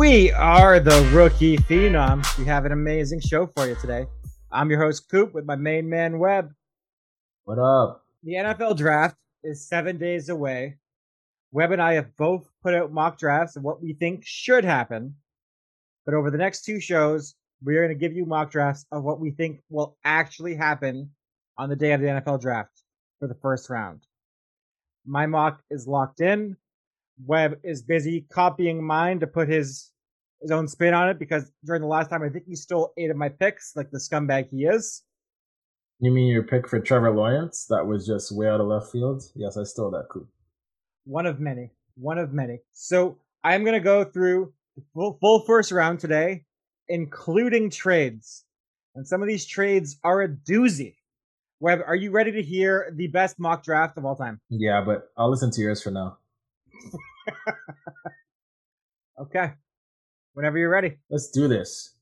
We are the Rookie Phenoms. We have an amazing show for you today. I'm your host, Coop, with my main man, Webb. What up? The NFL draft is seven days away. Webb and I have both put out mock drafts of what we think should happen. But over the next two shows, we're going to give you mock drafts of what we think will actually happen on the day of the NFL draft for the first round. My mock is locked in. Webb is busy copying mine to put his his own spin on it because during the last time I think he stole eight of my picks, like the scumbag he is. You mean your pick for Trevor Lawrence? That was just way out of left field. Yes, I stole that Coop. One of many. One of many. So I'm gonna go through the full, full first round today, including trades. And some of these trades are a doozy. Webb, are you ready to hear the best mock draft of all time? Yeah, but I'll listen to yours for now. okay. Whenever you're ready. Let's do this.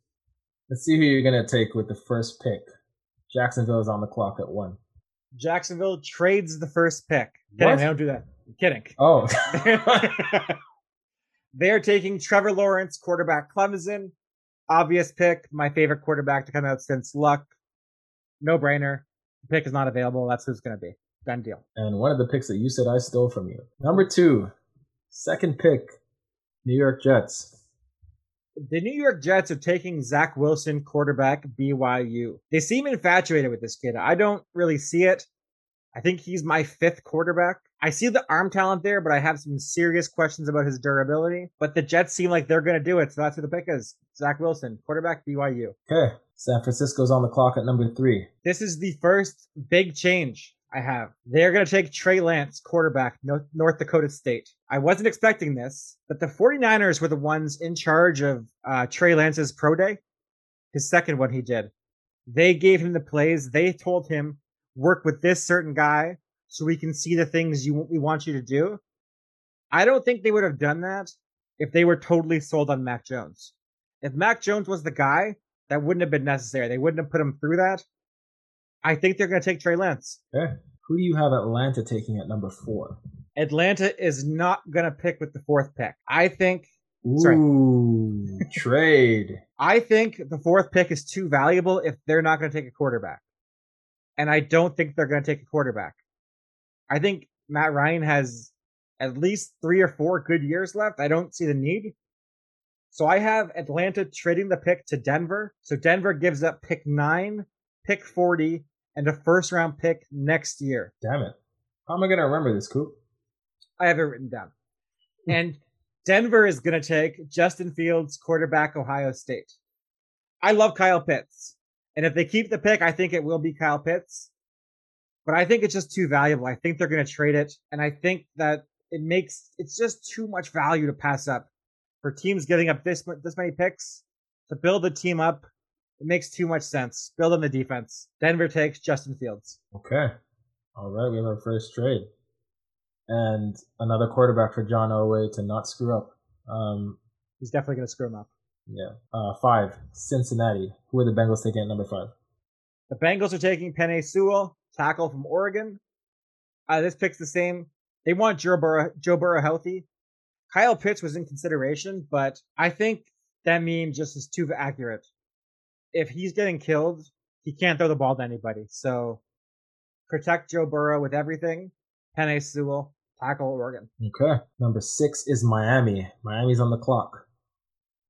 Let's see who you're gonna take with the first pick. Jacksonville is on the clock at one. Jacksonville trades the first pick. Kidding, they don't do that. I'm kidding. Oh, They're taking Trevor Lawrence, quarterback Clemson. Obvious pick, my favorite quarterback to come out since Luck. No brainer. The pick is not available. That's who's going to be. Done deal. and one of the picks that you said I stole from you. Number two, second pick, New York Jets. The New York Jets are taking Zach Wilson, quarterback BYU. They seem infatuated with this kid. I don't really see it. I think he's my fifth quarterback. I see the arm talent there, but I have some serious questions about his durability. But the Jets seem like they're going to do it, so that's who the pick is. Zach Wilson, quarterback BYU. Okay, San Francisco's on the clock at number three. This is the first big change I have. They're going to take Trey Lance, quarterback, North, Dakota State. I wasn't expecting this, but the 49ers were the ones in charge of uh, Trey Lance's pro day, his second one he did. They gave him the plays. They told him, work with this certain guy so we can see the things you we want you to do. I don't think they would have done that if they were totally sold on Mac Jones. If Mac Jones was the guy, that wouldn't have been necessary. They wouldn't have put him through that. I think they're going to take Trey Lance. Okay, who do you have Atlanta taking at number four? Atlanta is not going to pick with the fourth pick. I think Sorry. Ooh, trade. I think the fourth pick is too valuable if they're not going to take a quarterback. And I don't think they're going to take a quarterback. I think Matt Ryan has at least three or four good years left. I don't see the need. So I have Atlanta trading the pick to Denver. So Denver gives up pick nine, pick 40, and a first round pick next year. Damn it. How am I gonna remember this, Coop? I have it written down. Hmm. And Denver is going to take Justin Fields, quarterback, Ohio State. I love Kyle Pitts. And if they keep the pick, I think it will be Kyle Pitts. But I think it's just too valuable. I think they're going to trade it. And I think that it makes, it's just too much value to pass up. For teams giving up this, this many picks to build the team up, it makes too much sense. Build on the defense. Denver takes Justin Fields. Okay. All right, we have our first trade. And another quarterback for John Elway to not screw up. Um, He's definitely going to screw him up. yeah. Uh, five, Cincinnati. Who are the Bengals taking at number five? The Bengals are taking Penei Sewell, tackle from Oregon. Uh, this pick's the same. They want Joe Burrow, Joe Burrow healthy. Kyle Pitts was in consideration, but I think that meme just is too accurate. If he's getting killed, he can't throw the ball to anybody. So protect Joe Burrow with everything. Penei Sewell, tackle Oregon. Okay. Number six is Miami. Miami's on the clock.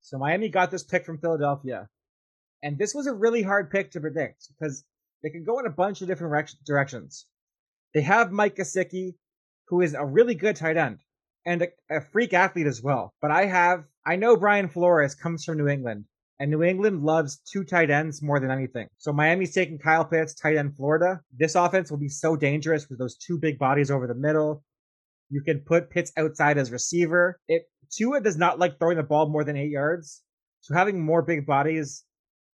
So Miami got this pick from Philadelphia. And this was a really hard pick to predict because they could go in a bunch of different directions. They have Mike Gesicki, who is a really good tight end and a, a freak athlete as well. But I have, I know Brian Flores comes from New England and New England loves two tight ends more than anything. So Miami's taking Kyle Pitts, tight end Florida. This offense will be so dangerous with those two big bodies over the middle. You can put Pitts outside as receiver. It Tua does not like throwing the ball more than eight yards. So having more big bodies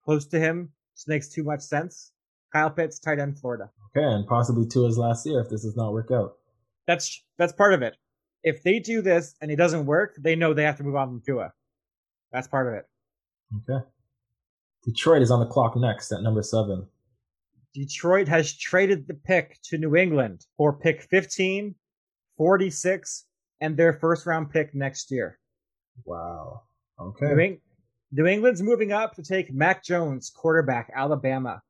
close to him just makes too much sense. Kyle Pitts, tight end Florida. Okay, and possibly Tua's last year if this does not work out. That's that's part of it. If they do this and it doesn't work, they know they have to move on from Tua. That's part of it. Okay. Detroit is on the clock next at number seven. Detroit has traded the pick to New England for pick 15, 46, and their first round pick next year. Wow. Okay. New, Eng- New England's moving up to take Mac Jones, quarterback, Alabama.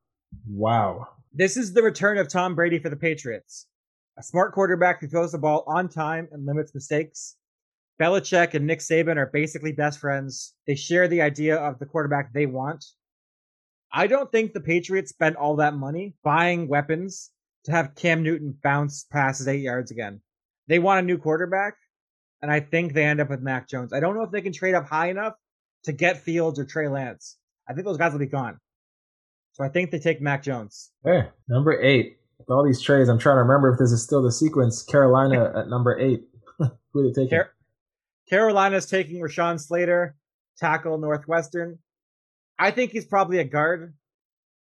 Wow. This is the return of Tom Brady for the Patriots. A smart quarterback who throws the ball on time and limits mistakes. Belichick and Nick Saban are basically best friends. They share the idea of the quarterback they want. I don't think the Patriots spent all that money buying weapons to have Cam Newton bounce passes eight yards again. They want a new quarterback, and I think they end up with Mac Jones. I don't know if they can trade up high enough to get Fields or Trey Lance. I think those guys will be gone. So I think they take Mac Jones. Number eight. With all these trades, I'm trying to remember if this is still the sequence. Carolina at number eight. Who are they taking? Car- Carolina's taking Rashawn Slater, tackle Northwestern. I think he's probably a guard,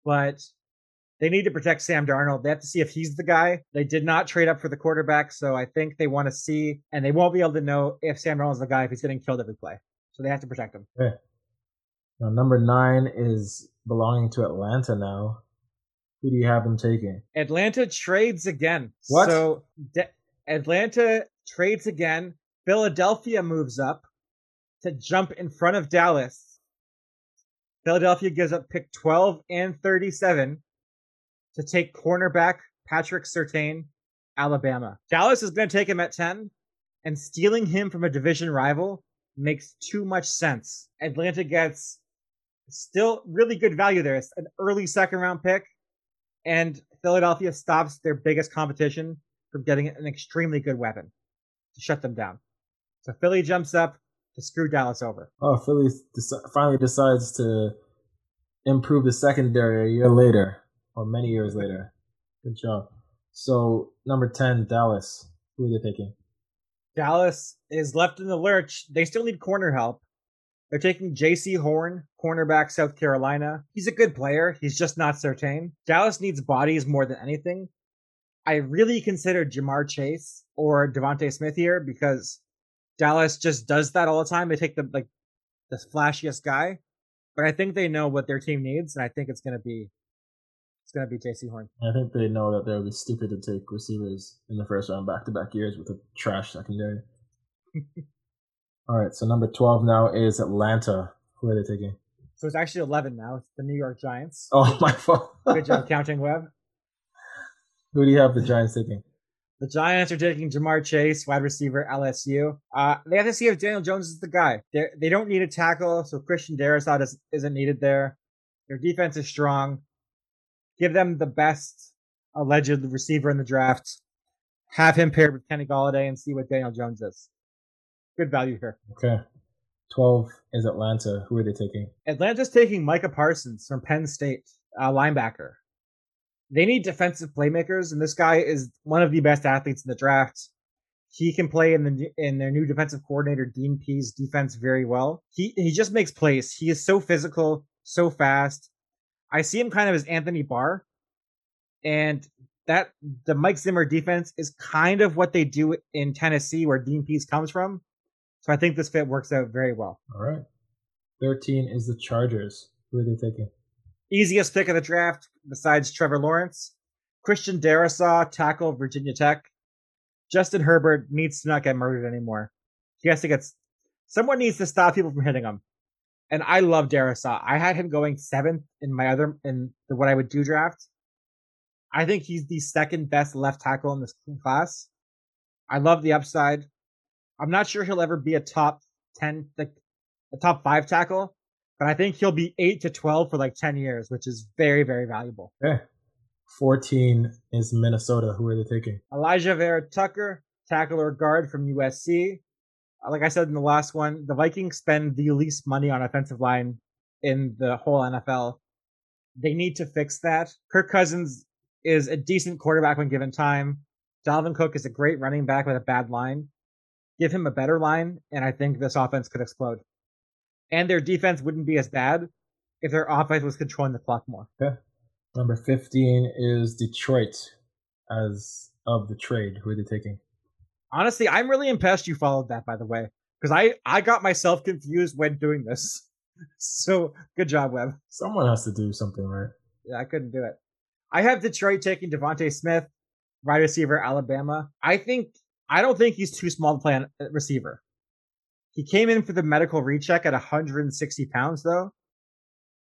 but they need to protect Sam Darnold. They have to see if he's the guy. They did not trade up for the quarterback, so I think they want to see, and they won't be able to know if Sam Darnold's the guy if he's getting killed every play. So they have to protect him. Okay. Now, number nine is belonging to Atlanta now. Who do you have them taking? Atlanta trades again. What? So De- Atlanta trades again. Philadelphia moves up to jump in front of Dallas. Philadelphia gives up pick 12 and 37 to take cornerback Patrick Surtain, Alabama. Dallas is going to take him at 10, and stealing him from a division rival makes too much sense. Atlanta gets still really good value there. It's an early second round pick, and Philadelphia stops their biggest competition from getting an extremely good weapon to shut them down. So Philly jumps up to screw Dallas over. Oh, Philly deci- finally decides to improve the secondary a year later, or many years later. Good job. So, number 10, Dallas. Who are they taking? Dallas is left in the lurch. They still need corner help. They're taking Jaycee Horn, cornerback, South Carolina. He's a good player. He's just not certain. Dallas needs bodies more than anything. I really consider Ja'Marr Chase or DeVonta Smith here because Dallas just does that all the time. They take the like the flashiest guy, but I think they know what their team needs, and I think it's gonna be it's gonna be Jaycee Horn. I think they know that they would be stupid to take receivers in the first round back to back years with a trash secondary. All right, so number 12 now is Atlanta. Who are they taking? So it's actually eleven now. It's the New York Giants. Oh, my fault. Good job counting, Webb. Who do you have the Giants taking? The Giants are taking Ja'Marr Chase, wide receiver, LSU. Uh, they have to see if Daniel Jones is the guy. They're, they do not need a tackle, so Christian Darrisaw is, isn't needed there. Their defense is strong. Give them the best alleged receiver in the draft. Have him paired with Kenny Golladay and see what Daniel Jones is. Good value here. Okay. 12 is Atlanta. Who are they taking? Atlanta's taking Micah Parsons from Penn State, uh, linebacker. They need defensive playmakers, and this guy is one of the best athletes in the draft. He can play in the in their new defensive coordinator Dean Pees defense very well. He he just makes plays. He is so physical, so fast. I see him kind of as Anthony Barr, and that the Mike Zimmer defense is kind of what they do in Tennessee, where Dean Pees comes from. So I think this fit works out very well. All right. 13 is the Chargers. Who are they taking? Easiest pick of the draft besides Trevor Lawrence. Christian Darrisaw, tackle Virginia Tech. Justin Herbert needs to not get murdered anymore. He has to get. Someone needs to stop people from hitting him. And I love Darrisaw. I had him going seventh in my other in the what I would do draft. I think he's the second best left tackle in this class. I love the upside. I'm not sure he'll ever be a top ten, like a top five tackle, but I think he'll be eight to twelve for like ten years, which is very very valuable. Okay. 14 is Minnesota. Who are they taking? Alijah Vera-Tucker, tackle or guard from USC. Uh, Like I said in the last one, the Vikings spend the least money on offensive line in the whole NFL. They need to fix that. Kirk Cousins is a decent quarterback when given time. Dalvin Cook is a great running back with a bad line. Give him a better line, and I think this offense could explode. And their defense wouldn't be as bad if their offense was controlling the clock more. Okay. Number 15 is Detroit as of the trade. Who are they taking? Honestly, I'm really impressed you followed that, by the way, because I I got myself confused when doing this. So good job, Webb. Someone has to do something, right? Yeah, I couldn't do it. I have Detroit taking DeVonta Smith, wide receiver, Alabama. I think I don't think he's too small to play on uh, receiver. He came in for the medical recheck at 160 pounds though,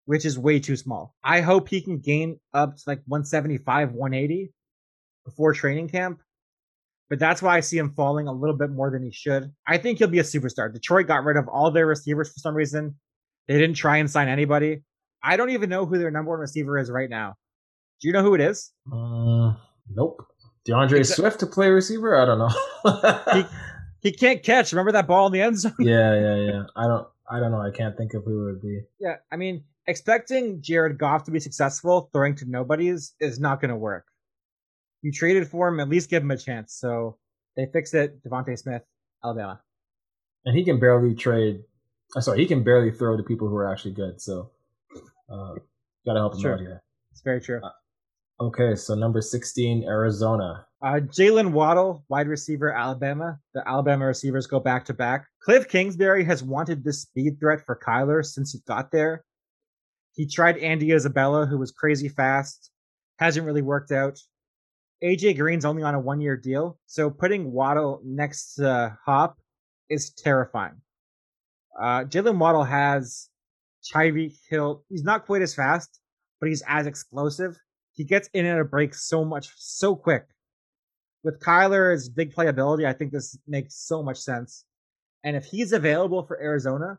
which is way too small. I hope he can gain up to like 175, 180 before training camp. But that's why I see him falling a little bit more than he should. I think he'll be a superstar. Detroit got rid of all their receivers for some reason. They didn't try and sign anybody. I don't even know who their number one receiver is right now. Do you know who it is? Uh, nope. D'Andre Exa- Swift to play receiver? I don't know. he, can't catch. Remember that ball in the end zone? yeah, yeah, yeah. I don't I don't know. I can't think of who it would be. Yeah, I mean, expecting Jared Goff to be successful throwing to nobodies is not going to work. You traded for him, at least give him a chance. So they fixed it. DeVonta Smith, Alabama. And he can barely trade. I'm sorry, he can barely throw to people who are actually good. So uh, got to help him sure. out here. It's very true. Uh, Okay, so number 16, Arizona. Uh, Jaylen Waddle, wide receiver, Alabama. The Alabama receivers go back to back. Cliff Kingsbury has wanted this speed threat for Kyler since he got there. He tried Andy Isabella, who was crazy fast. Hasn't really worked out. AJ Green's only on a one year deal, so putting Waddle next to Hop is terrifying. Uh, Jaylen Waddle has Tyreek Hill. He's not quite as fast, but he's as explosive he gets in and out of breaks so much, so quick. With Kyler's big playability, I think this makes so much sense. And if he's available for Arizona,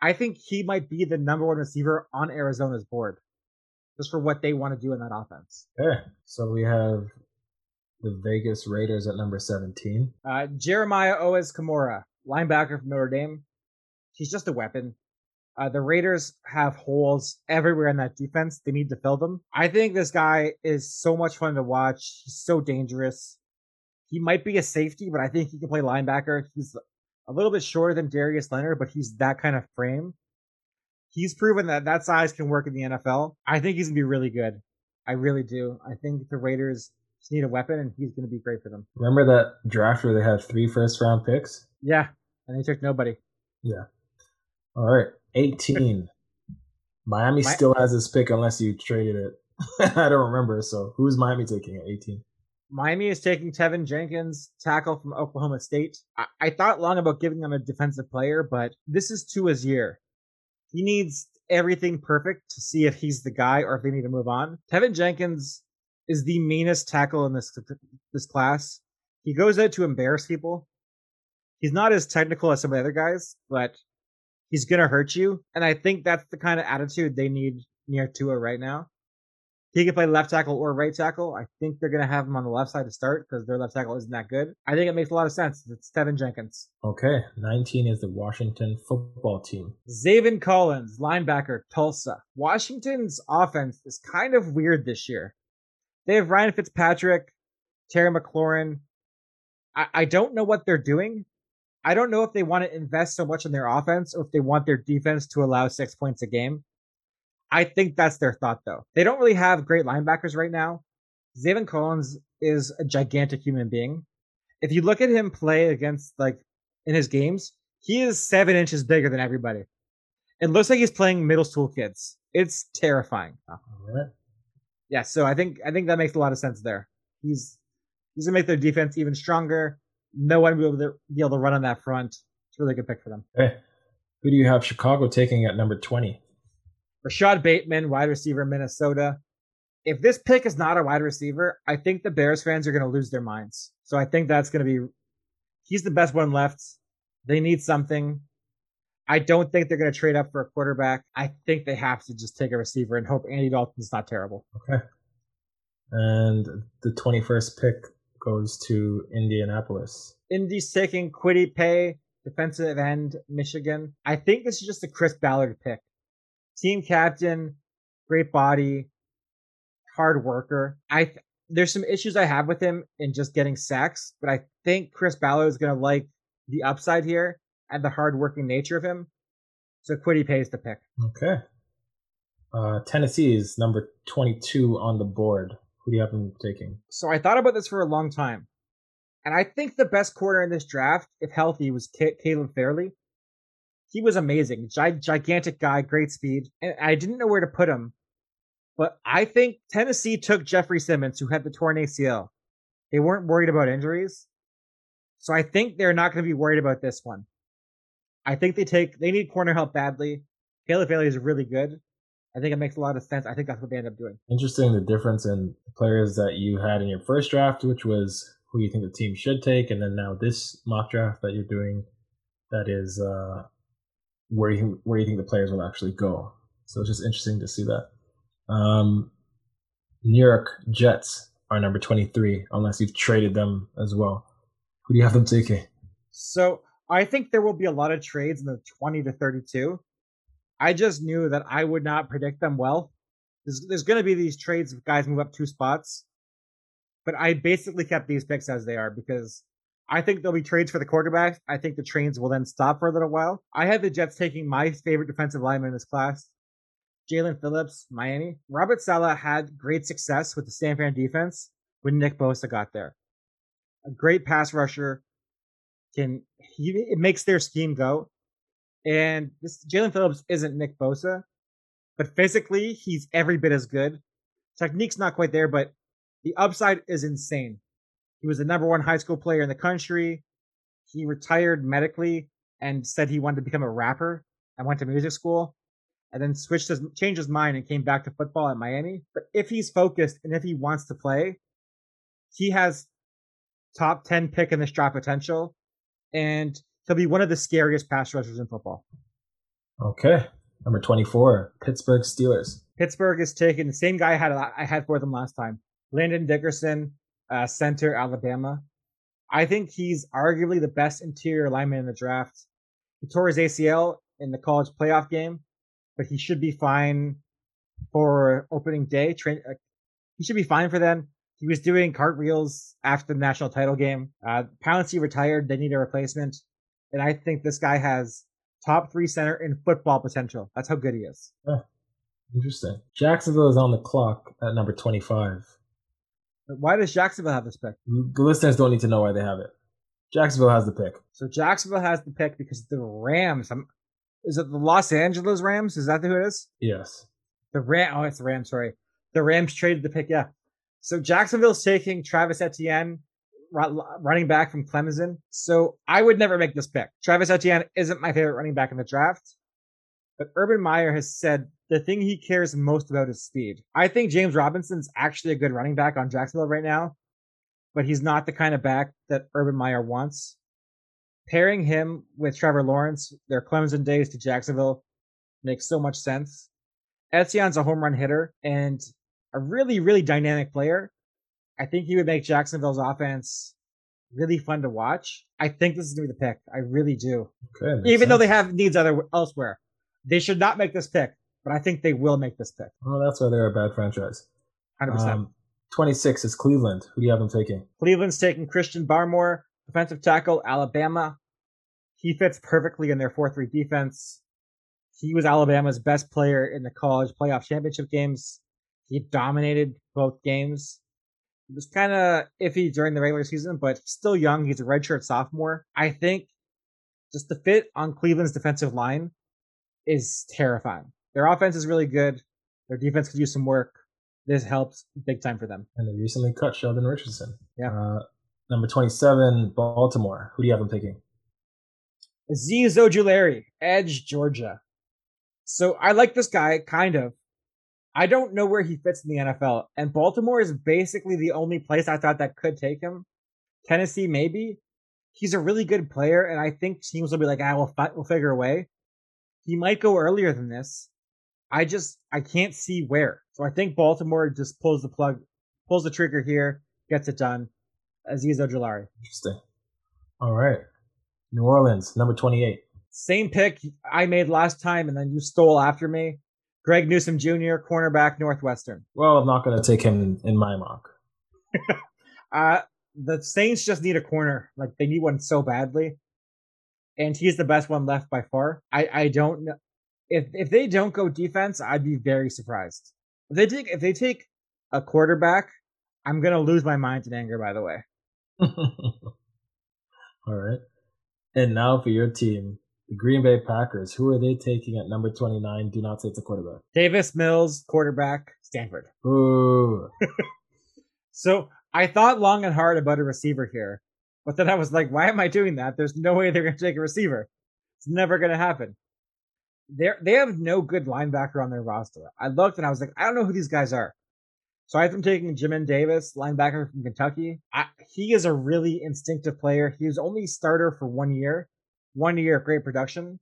I think he might be the number one receiver on Arizona's board, just for what they want to do in that offense. Okay, so we have the Vegas Raiders at number 17. Uh, Jeremiah Owusu-Koramoah, linebacker from Notre Dame. He's just a weapon. Uh, the Raiders have holes everywhere in that defense. They need to fill them. I think this guy is so much fun to watch. He's so dangerous. He might be a safety, but I think he can play linebacker. He's a little bit shorter than Darius Leonard, but he's that kind of frame. He's proven that that size can work in the NFL. I think he's gonna be really good. I really do. I think the Raiders just need a weapon, and he's gonna be great for them. Remember that draft where they had three first round picks? Yeah, and they took nobody. Yeah. All right. 18. Miami My- still has this pick unless you traded it. I don't remember. So who's Miami taking at 18? Miami is taking Teven Jenkins, tackle from Oklahoma State. I-, I thought long about giving him a defensive player, but this is Tua's year. He needs everything perfect to see if he's the guy or if they need to move on. Teven Jenkins is the meanest tackle in this this class. He goes out to embarrass people. He's not as technical as some of the other guys, but he's gonna hurt you. And I think that's the kind of attitude they need near Tua right now. He can play left tackle or right tackle. I think they're gonna have him on the left side to start because their left tackle isn't that good. I think it makes a lot of sense. It's Teven Jenkins. Okay, 19 is the Washington football team. Zaven Collins, linebacker, Tulsa. Washington's offense is kind of weird this year. They have Ryan Fitzpatrick, Terry McLaurin. I, I don't know what they're doing. I don't know if they want to invest so much in their offense or if they want their defense to allow six points a game. I think that's their thought though. They don't really have great linebackers right now. Zaven Collins is a gigantic human being. If you look at him play against like in his games, he is seven inches bigger than everybody. It looks like he's playing middle school kids. It's terrifying. Uh, yeah, so I think I think that makes a lot of sense there. He's he's gonna make their defense even stronger no one will be able to, be able to run on that front. It's a really good pick for them. Hey, who do you have Chicago taking at number 20? Rashod Bateman, wide receiver, Minnesota. If this pick is not a wide receiver, I think the Bears fans are going to lose their minds. So I think that's going to be, he's the best one left. They need something. I don't think they're going to trade up for a quarterback. I think they have to just take a receiver and hope Andy Dalton's not terrible. Okay. And the 21st pick goes to Indianapolis. Indy's taking Kwity Paye, defensive end, Michigan. I think this is just a Chris Ballard pick. Team captain, great body, hard worker. I th- there's some issues I have with him in just getting sacks, but I think Chris Ballard is going to like the upside here and the hardworking nature of him. So Kwity Paye's the pick. Okay. Uh, Tennessee is number 22 on the board. Who do you have them taking? So I thought about this for a long time. And I think the best corner in this draft, if healthy, was Caleb Farley. He was amazing. Gi- gigantic guy, great speed. And I didn't know where to put him. But I think Tennessee took Jeffrey Simmons, who had the torn ACL. They weren't worried about injuries. So I think they're not going to be worried about this one. I think they take they need corner help badly. Caleb Bailey is really good. I think it makes a lot of sense. I think that's what they end up doing. Interesting the difference in players that you had in your first draft, which was who you think the team should take, and then now this mock draft that you're doing, that is uh, where you where you think the players will actually go. So it's just interesting to see that. Um, New York Jets are number 23, unless you've traded them as well. Who do you have them taking? So I think there will be a lot of trades in the 20 to 32. I just knew that I would not predict them well. There's, there's going to be these trades if guys move up two spots. But I basically kept these picks as they are because I think there'll be trades for the quarterbacks. I think the trains will then stop for a little while. I had the Jets taking my favorite defensive lineman in this class, Jaelan Phillips, Miami. Robert Saleh had great success with the San Fran defense when Nick Bosa got there. A great pass rusher, can he it makes their scheme go. And this Jaelan Phillips isn't Nick Bosa, but physically he's every bit as good. Technique's not quite there, but the upside is insane. He was the number one high school player in the country. He retired medically and said he wanted to become a rapper and went to music school and then switched his changed his mind and came back to football at Miami. But if he's focused and if he wants to play, he has top 10 pick in this draft potential and he'll be one of the scariest pass rushers in football. Okay. Number 24, Pittsburgh Steelers. Pittsburgh is taking the same guy I had I had for them last time. Landon Dickerson, uh, center, Alabama. I think he's arguably the best interior lineman in the draft. He tore his ACL in the college playoff game, but he should be fine for opening day. Train, uh, he should be fine for them. He was doing cartwheels after the national title game. Uh, Pouncey retired. They need a replacement. And I think this guy has top three center in football potential. That's how good he is. Interesting. Jacksonville is on the clock at number 25. Why does Jacksonville have this pick? The listeners don't need to know why they have it. Jacksonville has the pick. So Jacksonville has the pick because the Rams. I'm, is it the Los Angeles Rams? Is that who it is? Yes. The Ram. Oh, it's the Rams. Sorry, the Rams traded the pick. Yeah. So Jacksonville's taking Travis Etienne, running back from Clemson. So I would never make this pick. Travis Etienne isn't my favorite running back in the draft, but Urban Meyer has said the thing he cares most about is speed. I think James Robinson's actually a good running back on Jacksonville right now, but he's not the kind of back that Urban Meyer wants. Pairing him with Trevor Lawrence, their Clemson days to Jacksonville, makes so much sense. Etienne's a home run hitter, and a really, really dynamic player. I think he would make Jacksonville's offense really fun to watch. I think this is going to be the pick. I really do. Okay, Even sense. though they have needs other elsewhere, they should not make this pick. But I think they will make this pick. Well, that's why they're a bad franchise. Hundred um, percent. Twenty six is Cleveland. Who do you have them taking? Cleveland's taking Christian Barmore, defensive tackle, Alabama. He fits perfectly in their four three defense. He was Alabama's best player in the college playoff championship games. He dominated both games. He was kind of iffy during the regular season, but still young. He's a redshirt sophomore. I think just the fit on Cleveland's defensive line is terrifying. Their offense is really good. Their defense could use some work. This helps big time for them. And they recently cut Sheldon Richardson. Yeah. Uh, number 27, Baltimore. Who do you have them picking? Azeez Ojulari, Edge, Georgia. So I like this guy, kind of. I don't know where he fits in the NFL, and Baltimore is basically the only place I thought that could take him. Tennessee, maybe. He's a really good player, and I think teams will be like, "Ah, we'll fi- we'll figure a way." He might go earlier than this. I just I can't see where. So I think Baltimore just pulls the plug, pulls the trigger here, gets it done. Azeez Ojulari. Interesting. All right, New Orleans, number twenty-eight. Same pick I made last time, and then you stole after me. Greg Newsome Jr., cornerback, Northwestern. Well, I'm not going to take him in my mock. uh, the Saints just need a corner. Like they need one so badly, and he's the best one left by far. I I don't know if if they don't go defense, I'd be very surprised. If they take if they take a quarterback, I'm gonna lose my mind in anger. By the way. All right. And now for your team, the Green Bay Packers, who are they taking at number 29? Do not say it's a quarterback. Davis Mills, quarterback, Stanford. Ooh. so I thought long and hard about a receiver here, but then I was like, why am I doing that? There's no way they're going to take a receiver. It's never going to happen. They they have no good linebacker on their roster. I looked and I was like, I don't know who these guys are. So I them taking Jamin Davis, linebacker from Kentucky. I, he is a really instinctive player. He was only starter for one year, one year of great production,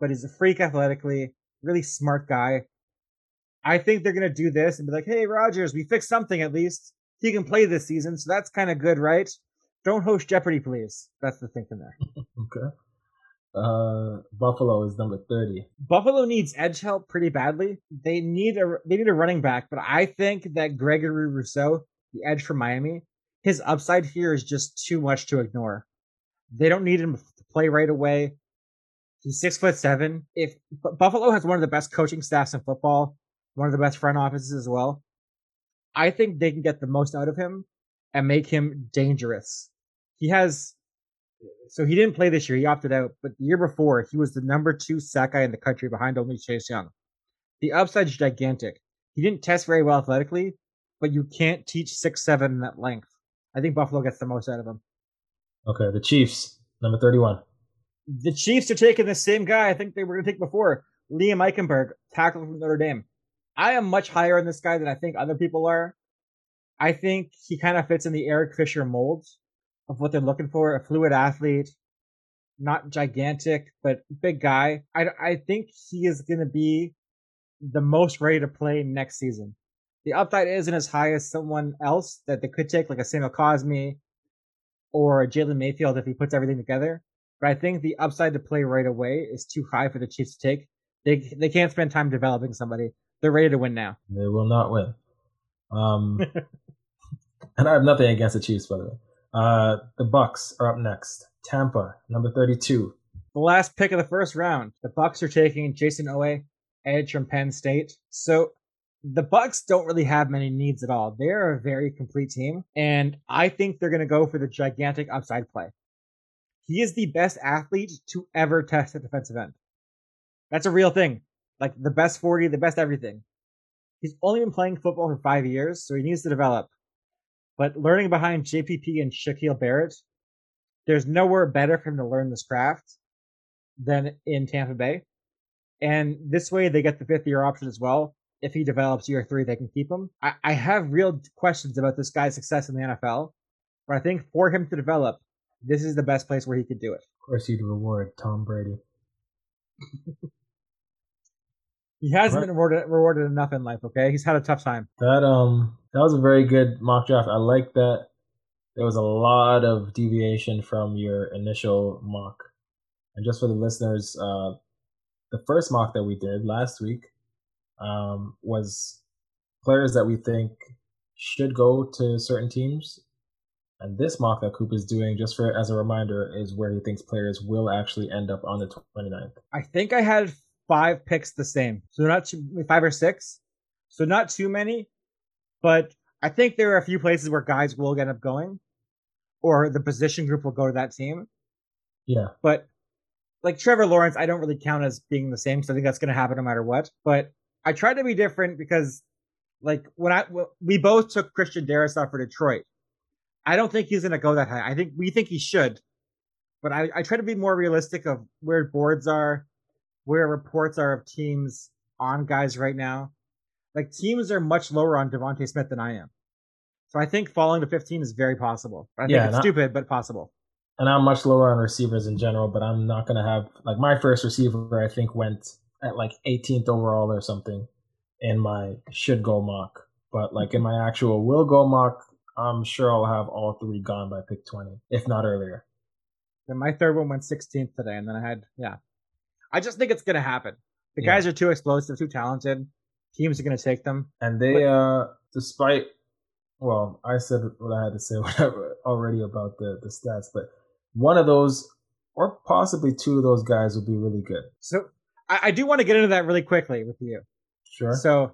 but he's a freak athletically, really smart guy. I think they're gonna do this and be like, "Hey, Rodgers, we fixed something at least. He can play this season, so that's kind of good, right? Don't host Jeopardy, please." That's the thinking there. okay. Uh, Buffalo is number thirty. Buffalo needs edge help pretty badly. They need a they need a running back, but I think that Gregory Rousseau, the edge from Miami, his upside here is just too much to ignore. They don't need him to play right away. He's six foot seven. If Buffalo has one of the best coaching staffs in football, one of the best front offices as well, I think they can get the most out of him and make him dangerous. He has, so he didn't play this year. He opted out, but the year before he was the number two sack guy in the country behind only Chase Young. The upside's gigantic. He didn't test very well athletically, but you can't teach six seven in that length. I think Buffalo gets the most out of him. Okay, the Chiefs, number thirty-one. The Chiefs are taking the same guy I think they were going to take before, Liam Eichenberg, tackle from Notre Dame. I am much higher on this guy than I think other people are. I think he kind of fits in the Eric Fisher mold of what they're looking for a fluid athlete, not gigantic, but big guy. I, I think he is going to be the most ready to play next season. The upside isn't as high as someone else that they could take, like a Samuel Cosmi or Jalen Mayfield if he puts everything together. But I think the upside to play right away is too high for the Chiefs to take. They they can't spend time developing somebody. They're ready to win now. They will not win. Um, and I have nothing against the Chiefs, by the way. Uh, the Bucks are up next. Tampa, number thirty-two. The last pick of the first round. The Bucks are taking Jayson Oweh, edge from Penn State. So the Bucks don't really have many needs at all. They're a very complete team, and I think they're going to go for the gigantic upside play. He is the best athlete to ever test at defensive end. That's a real thing. Like the best 40, the best everything. He's only been playing football for five years, so he needs to develop. But learning behind JPP and Shaquil Barrett, there's nowhere better for him to learn this craft than in Tampa Bay. And this way they get the fifth year option as well. If he develops year three, they can keep him. I, I have real questions about this guy's success in the NFL, but I think for him to develop, this is the best place where he could do it. Of course, you'd reward Tom Brady. He hasn't right. been rewarded, rewarded enough in life. Okay, he's had a tough time. That um, that was a very good mock draft. I like that. There was a lot of deviation from your initial mock. And just for the listeners, uh, the first mock that we did last week um, was players that we think should go to certain teams. And this mock that Coop is doing, just for as a reminder, is where he thinks players will actually end up on the 29th. I think I had five picks the same. So not too, five or six. So not too many, but I think there are a few places where guys will end up going or the position group will go to that team. Yeah. But like Trevor Lawrence, I don't really count as being the same. So I think that's going to happen no matter what. But I tried to be different because like when I, we both took Christian Darrisaw for Detroit. I don't think he's going to go that high. I think we think he should, but I, I try to be more realistic of where boards are, where reports are of teams on guys right now. Like teams are much lower on DeVonta Smith than I am. So I think falling to 15 is very possible. I yeah, think it's stupid, but possible. And I'm much lower on receivers in general, but I'm not going to have like my first receiver. I think went at like 18th overall or something in my should go mock. But like in my actual will go mock, I'm sure I'll have all three gone by pick 20, if not earlier. Then my third one went 16th today, and then I had yeah, I just think it's going to happen. The yeah. guys are too explosive, too talented. Teams are going to take them. And they, uh, despite, well, I said what I had to say whatever already about the, the stats, but one of those, or possibly two of those guys will be really good. So I, I do want to get into that really quickly with you. Sure. So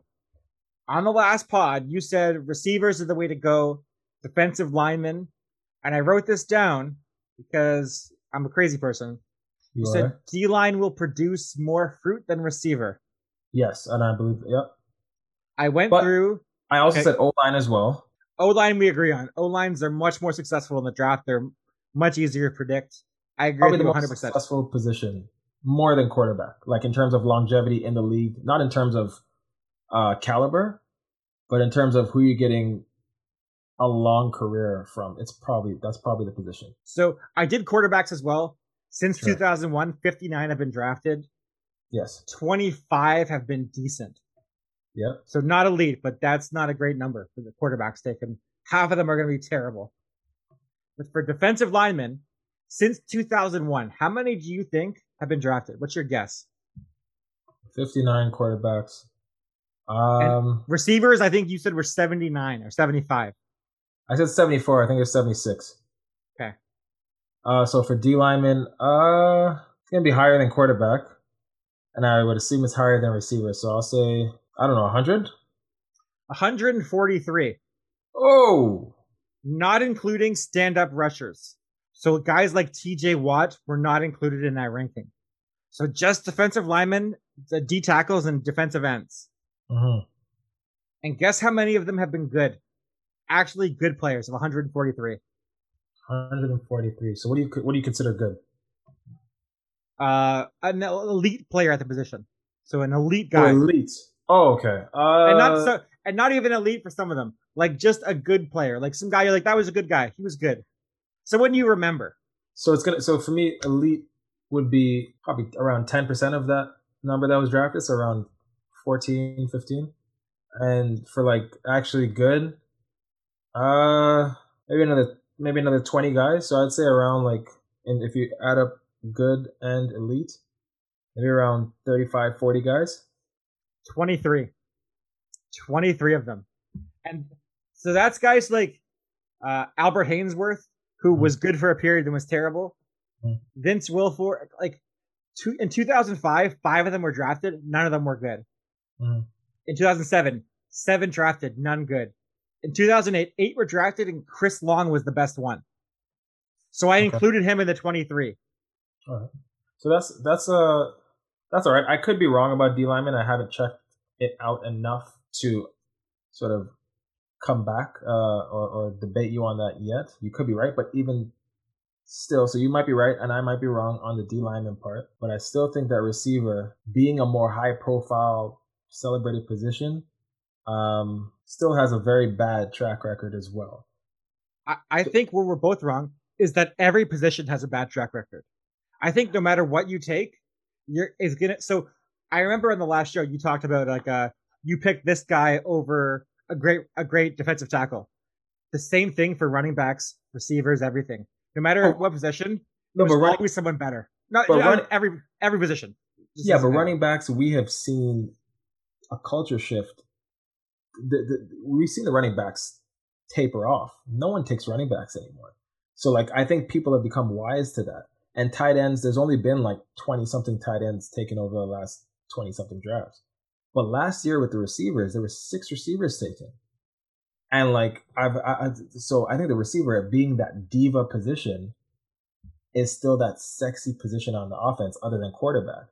on the last pod, you said receivers are the way to go, defensive linemen. And I wrote this down because I'm a crazy person. You, said D line will produce more fruit than receiver. Yes, and I believe yep. I went but through. I also okay. said O line as well. O line we agree on. O lines are much more successful in the draft. They're much easier to predict. I agree Probably with you 100. percent Successful position more than quarterback, like in terms of longevity in the league, not in terms of uh, caliber, but in terms of who you're getting a long career from, it's probably that's probably the position. So I did quarterbacks as well. Since sure. 2001, 59 have been drafted. Yes. 25 have been decent. Yep. So not elite, but that's not a great number for the quarterbacks taken. Half of them are going to be terrible. But for defensive linemen, since 2001, how many do you think have been drafted? What's your guess? 59 quarterbacks. Um, and receivers, I think you said were 79 or 75. I said 74. I think it's 76. Okay. Uh, so for D linemen, uh, it's gonna be higher than quarterback, and I would assume it's higher than receiver. So I'll say I don't know, 100. 143. Oh, not including stand-up rushers. So guys like T.J. Watt were not included in that ranking. So just defensive linemen, the D tackles, and defensive ends. Mm-hmm. And guess how many of them have been good? Actually, good players of 143. 143. So what do you what do you consider good? Uh, an elite player at the position. So an elite guy. Oh, elite. Oh, okay. Uh, and not so, and not even elite for some of them. Like just a good player. Like some guy you're like that was a good guy. He was good. So when you remember. So it's gonna. So for me, elite would be probably around 10% of that number that was drafted. So around 14, 15. And for like actually good, uh, maybe another maybe another 20 guys. So I'd say around like, and if you add up good and elite, maybe around 35, 40 guys. 23. 23 of them. And so that's guys like uh, Albert Haynesworth, who mm-hmm. was good for a period and was terrible. Mm-hmm. Vince Wilfork, like two, in 2005, five of them were drafted. None of them were good. Mm-hmm. In 2007, seven drafted, none good. In 2008, eight were drafted, and Chris Long was the best one. So I okay. included him in the 23. All right. So that's that's uh that's all right. I could be wrong about D lineman. I haven't checked it out enough to sort of come back uh, or, or debate you on that yet. You could be right, but even still, so you might be right and I might be wrong on the D lineman part, but I still think that receiver, being a more high profile, celebrated position, um, still has a very bad track record as well. I, I think where we're both wrong is that every position has a bad track record. I think no matter what you take, you're is gonna. So I remember in the last show you talked about like uh you picked this guy over a great a great defensive tackle. The same thing for running backs, receivers, everything. No matter oh, what position, no, there's but always someone better. Not but run, every every position. yeah, but better. running backs, we have seen a culture shift the, the, we've seen the running backs taper off. No one takes running backs anymore. So like I think people have become wise to that. And tight ends, there's only been like 20 something tight ends taken over the last 20 something drafts. But last year with the receivers, there were six receivers taken. And like I've I, so I think the receiver being that diva position is still that sexy position on the offense other than quarterback.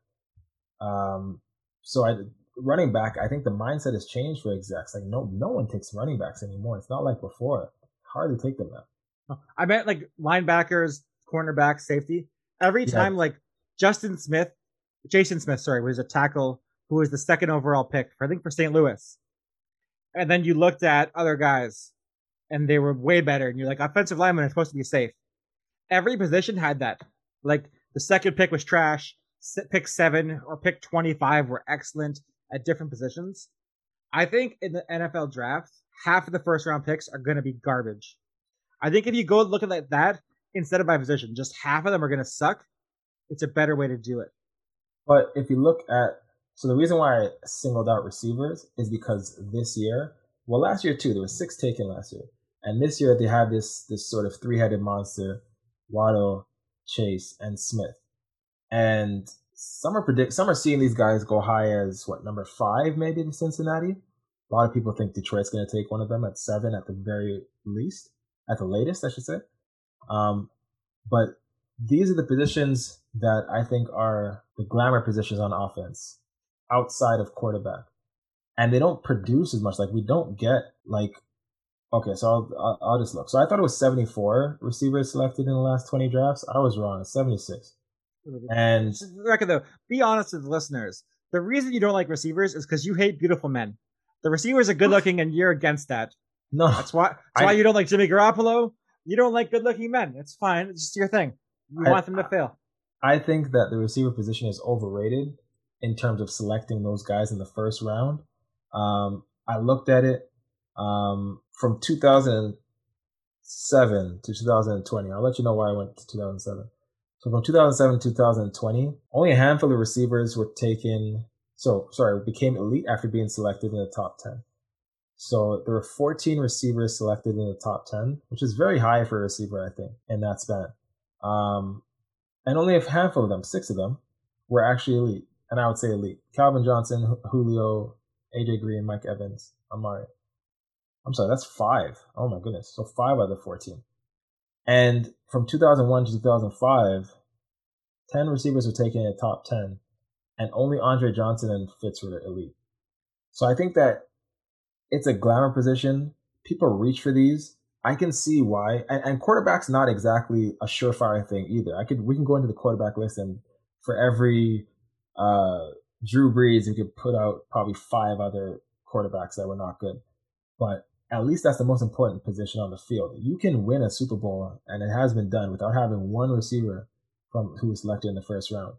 Um so I running back, I think the mindset has changed for execs. Like no, no one takes running backs anymore. It's not like before. Hardly take them now. I meant like linebackers, cornerback, safety. Every time, yeah. like Justin Smith, Jason Smith, sorry, was a tackle who was the second overall pick for I think for St. Louis. And then you looked at other guys, and they were way better. And you're like, offensive linemen are supposed to be safe. Every position had that. Like the second pick was trash. Pick seven or pick 25 were excellent at different positions. I think in the NFL draft, half of the first round picks are going to be garbage. I think if you go look at that instead of by position, just half of them are going to suck. It's a better way to do it. But if you look at, so the reason why I singled out receivers is because this year, well, last year too, there were six taken last year, and this year they have this this sort of three headed monster, Waddle, Chase, and Smith, and some are predict some are seeing these guys go high as what number five maybe in Cincinnati. A lot of people think Detroit's going to take one of them at seven at the very least, at the latest, I should say. Um, but these are the positions that I think are the glamour positions on offense outside of quarterback. And they don't produce as much. Like we don't get like, okay, so I'll, I'll, I'll just look. So I thought it was 74 receivers selected in the last 20 drafts. I was wrong. It's 76. And record though, be honest with the listeners. The reason you don't like receivers is because you hate beautiful men. The receivers are good looking, and you're against that. No, that's why. That's I, why you don't like Jimmy Garoppolo. You don't like good looking men. It's fine. It's just your thing. You I, want them to fail. I think that the receiver position is overrated in terms of selecting those guys in the first round. Um, I looked at it um, from 2007 to 2020. I'll let you know why I went to 2007. So from 2007 to 2020, only a handful of receivers were taken. So sorry, became elite after being selected in the top 10. So there were 14 receivers selected in the top 10, which is very high for a receiver, I think, in that span. Um, and only a handful of them, six of them, were actually elite. And I would say elite. Calvin Johnson, Julio, AJ Green, Mike Evans, Amari. I'm sorry, that's five. Oh my goodness. So five out of the 14. And from 2001 to 2005, 10 receivers were taken in the top 10, and only Andre Johnson and Fitz were elite. So I think that it's a glamour position. People reach for these. I can see why. And, and quarterback's not exactly a surefire thing either. I could we can go into the quarterback list and for every uh, Drew Brees, we could put out probably five other quarterbacks that were not good. But at least that's the most important position on the field. You can win a Super Bowl, and it has been done without having one receiver from who was selected in the first round.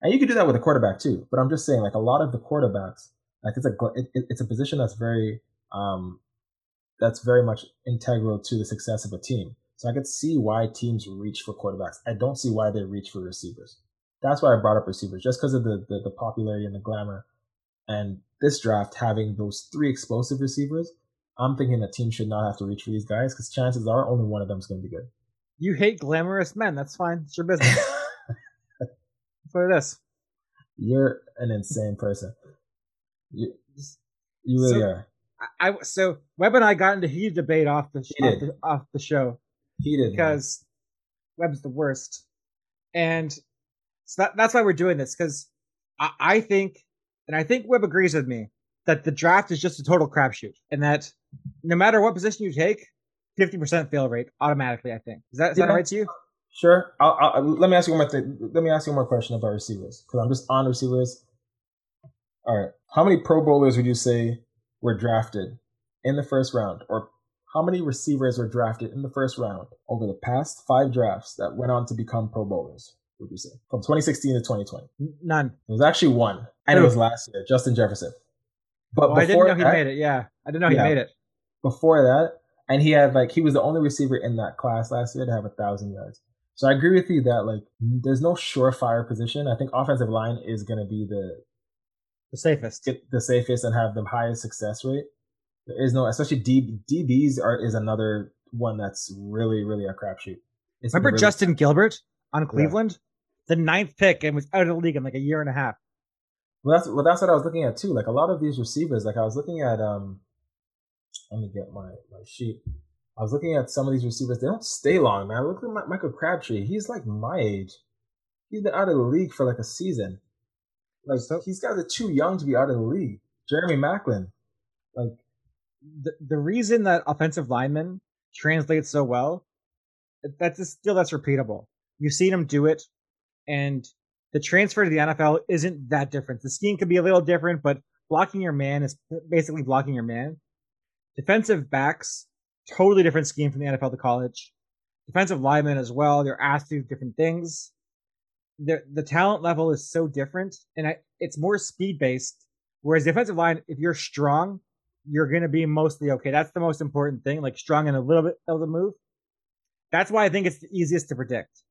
And you could do that with a quarterback too. But I'm just saying, like a lot of the quarterbacks, like it's a it, it's a position that's very um that's very much integral to the success of a team. So I could see why teams reach for quarterbacks. I don't see why they reach for receivers. That's why I brought up receivers, just because of the, the the popularity and the glamour. And this draft having those three explosive receivers I'm thinking that teams should not have to reach for these guys because chances are only one of them is going to be good. You hate glamorous men. That's fine. It's your business. That's what it is. You're an insane person. You, you really so, are. I, I so Webb and I got into heated debate off the, off the off the show. Heated because man. Webb's the worst, and so that, that's why we're doing this because I, I think, and I think Webb agrees with me that the draft is just a total crapshoot, and that no matter what position you take, 50% fail rate automatically, I think. Is that, is yeah. that right to you? Sure. I'll, I'll, let me ask you one more thing. Let me ask you one more question about receivers because I'm just on receivers. All right. How many Pro Bowlers would you say were drafted in the first round, or how many receivers were drafted in the first round over the past five drafts that went on to become Pro Bowlers? Would you say from 2016 to 2020? None. It was actually one, and it was last year. Justin Jefferson. But oh, I didn't know he made it. Yeah, I didn't know yeah, he made it. Before that, and he had like he was the only receiver in that class last year to have a thousand yards. So I agree with you that like there's no surefire position. I think offensive line is going to be the the safest, Get the safest, and have the highest success rate. There is no, especially D, DBs are is another one that's really really a crapshoot. Remember really Justin Gilbert on Cleveland, yeah. the ninth pick, and was out of the league in like a year and a half. Well, that's well, that's what I was looking at too. Like a lot of these receivers, like I was looking at. um Let me get my my sheet. I was looking at some of these receivers. They don't stay long, man. Look at Michael Crabtree. He's like my age. He's been out of the league for like a season. Like so, these guys are too young to be out of the league. Jeremy Maclin, like the the reason that offensive linemen translate so well, that's a skill that's repeatable. You've seen them do it, and the transfer to the NFL isn't that different. The scheme could be a little different, but blocking your man is basically blocking your man. Defensive backs, totally different scheme from the NFL to college. Defensive linemen as well. They're asked to do different things. The the talent level is so different, and I, it's more speed based. Whereas defensive line, if you're strong, you're going to be mostly okay. That's the most important thing, like strong and a little bit able to move. That's why I think it's the easiest to predict.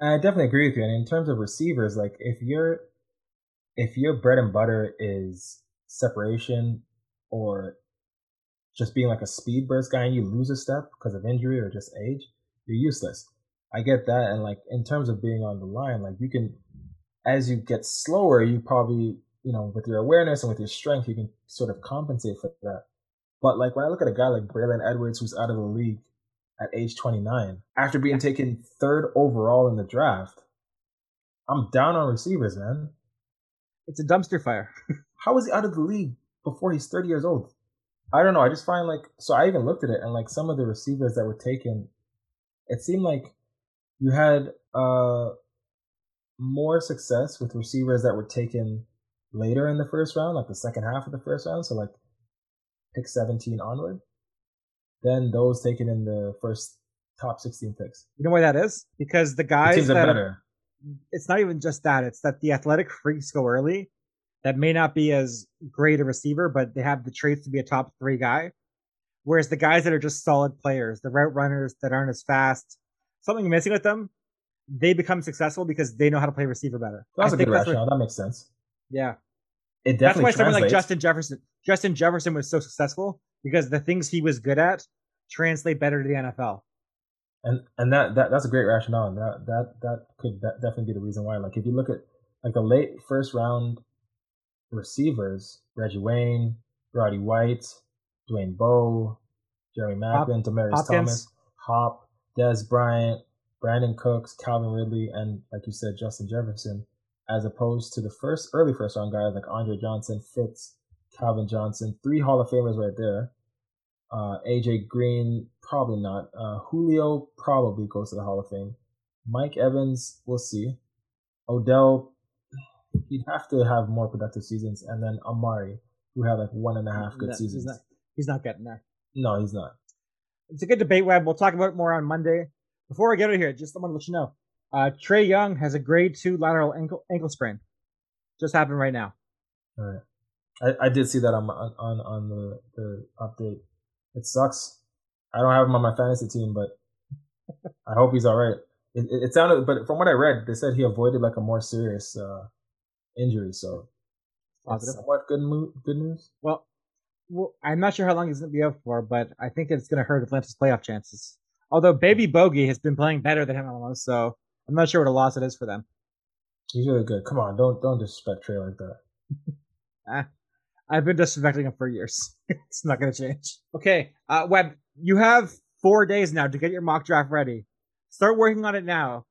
I definitely agree with you. And in terms of receivers, like if your if your bread and butter is separation or just being like a speed burst guy and you lose a step because of injury or just age, you're useless. I get that. And like in terms of being on the line, like you can as you get slower, you probably, you know, with your awareness and with your strength, you can sort of compensate for that. But like when I look at a guy like Braylon Edwards who's out of the league at age 29 after being taken third overall in the draft. I'm down on receivers, man. It's a dumpster fire. How is he out of the league before he's 30 years old? I don't know. I just find like so. I even looked at it and like some of the receivers that were taken, it seemed like you had uh more success with receivers that were taken later in the first round, like the second half of the first round, so like pick 17 onward, than those taken in the first top 16 picks. You know why that is? Because the guys The that are better. it's not even just that. It's that the athletic freaks go early that may not be as great a receiver, but they have the traits to be a top three guy. Whereas the guys that are just solid players, the route runners that aren't as fast, something missing with them, they become successful because they know how to play receiver better. That's I a think good that's rationale. that makes sense. yeah. It definitely That's why someone like. Justin Jefferson, Justin Jefferson was so successful because the things he was good at translate better to the NFL. and and that, that that's a great rationale and that that that could de- definitely be the reason why like if you look at like the late first round receivers reggie wayne roddy white dwayne bowe jeremy Hop- maclin demarius Hopkins. thomas hop dez bryant brandin cooks calvin ridley and like you said justin jefferson as opposed to the first early first round guys like andre johnson fitz calvin johnson three hall of famers right there uh, AJ Green, probably not. Uh, Julio probably goes to the Hall of Fame. Mike Evans, we'll see. Odell, he'd have to have more productive seasons. And then Amari, who had like one and a half good No, he's seasons. not- He's not getting there. No, he's not. It's a good debate, Webb. We'll talk about it more on Monday. Before I get out of here, just I want to let you know. Uh, Trae Young has a grade two lateral ankle ankle sprain. Just happened right now. All right. I, I did see that on my, on on the, the update. It sucks. I don't have him on my fantasy team, but I hope he's all right. It, it, it sounded, but from what I read, they said he avoided like a more serious uh, injury. So that's Positive. somewhat good mo- good news. Well, well, I'm not sure how long he's going to be out for, but I think it's going to hurt Atlanta's playoff chances. Although Baby Bogey has been playing better than him almost, so I'm not sure what a loss it is for them. He's really good. Come on, don't don't disrespect Trae like that. I've been disrespecting him for years. it's not going to change. Okay, uh, Webb, you have four days now to get your mock draft ready. Start working on it now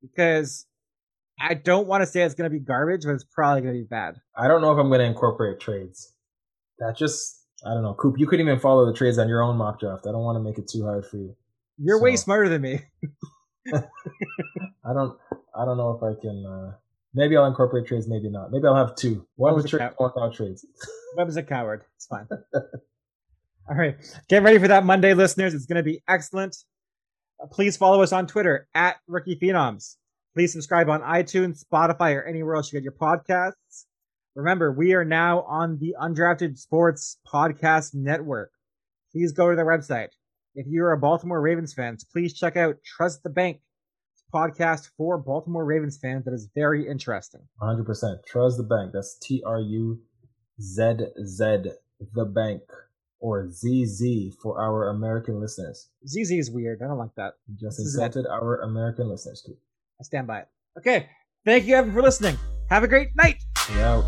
because I don't want to say it's going to be garbage, but it's probably going to be bad. I don't know if I'm going to incorporate trades. That just I don't know. Coop, you couldn't even follow the trades on your own mock draft. I don't want to make it too hard for you. You're way smarter than me. I don't I don't know if I can. Uh, maybe I'll incorporate trades. Maybe not. Maybe I'll have two. One with trades, one without trades. Webb's a coward. It's fine. All right. Get ready for that Monday, listeners. It's going to be excellent. Uh, Please follow us on Twitter at Rookie Phenoms. Please subscribe on iTunes, Spotify, or anywhere else you get your podcasts. Remember, we are now on the Undrafted Sports Podcast Network. Please go to their website. If you're a Baltimore Ravens fan, please check out Trust the Bank podcast for Baltimore Ravens fans that is very interesting. 100. percent Trust the bank. That's T R U Z Z the bank or Z Z for our American listeners. ZZ is weird. I don't like that. You just This is insulted our American listeners. too. I stand by it. Okay. Thank you, everyone, for listening. Have a great night. We out.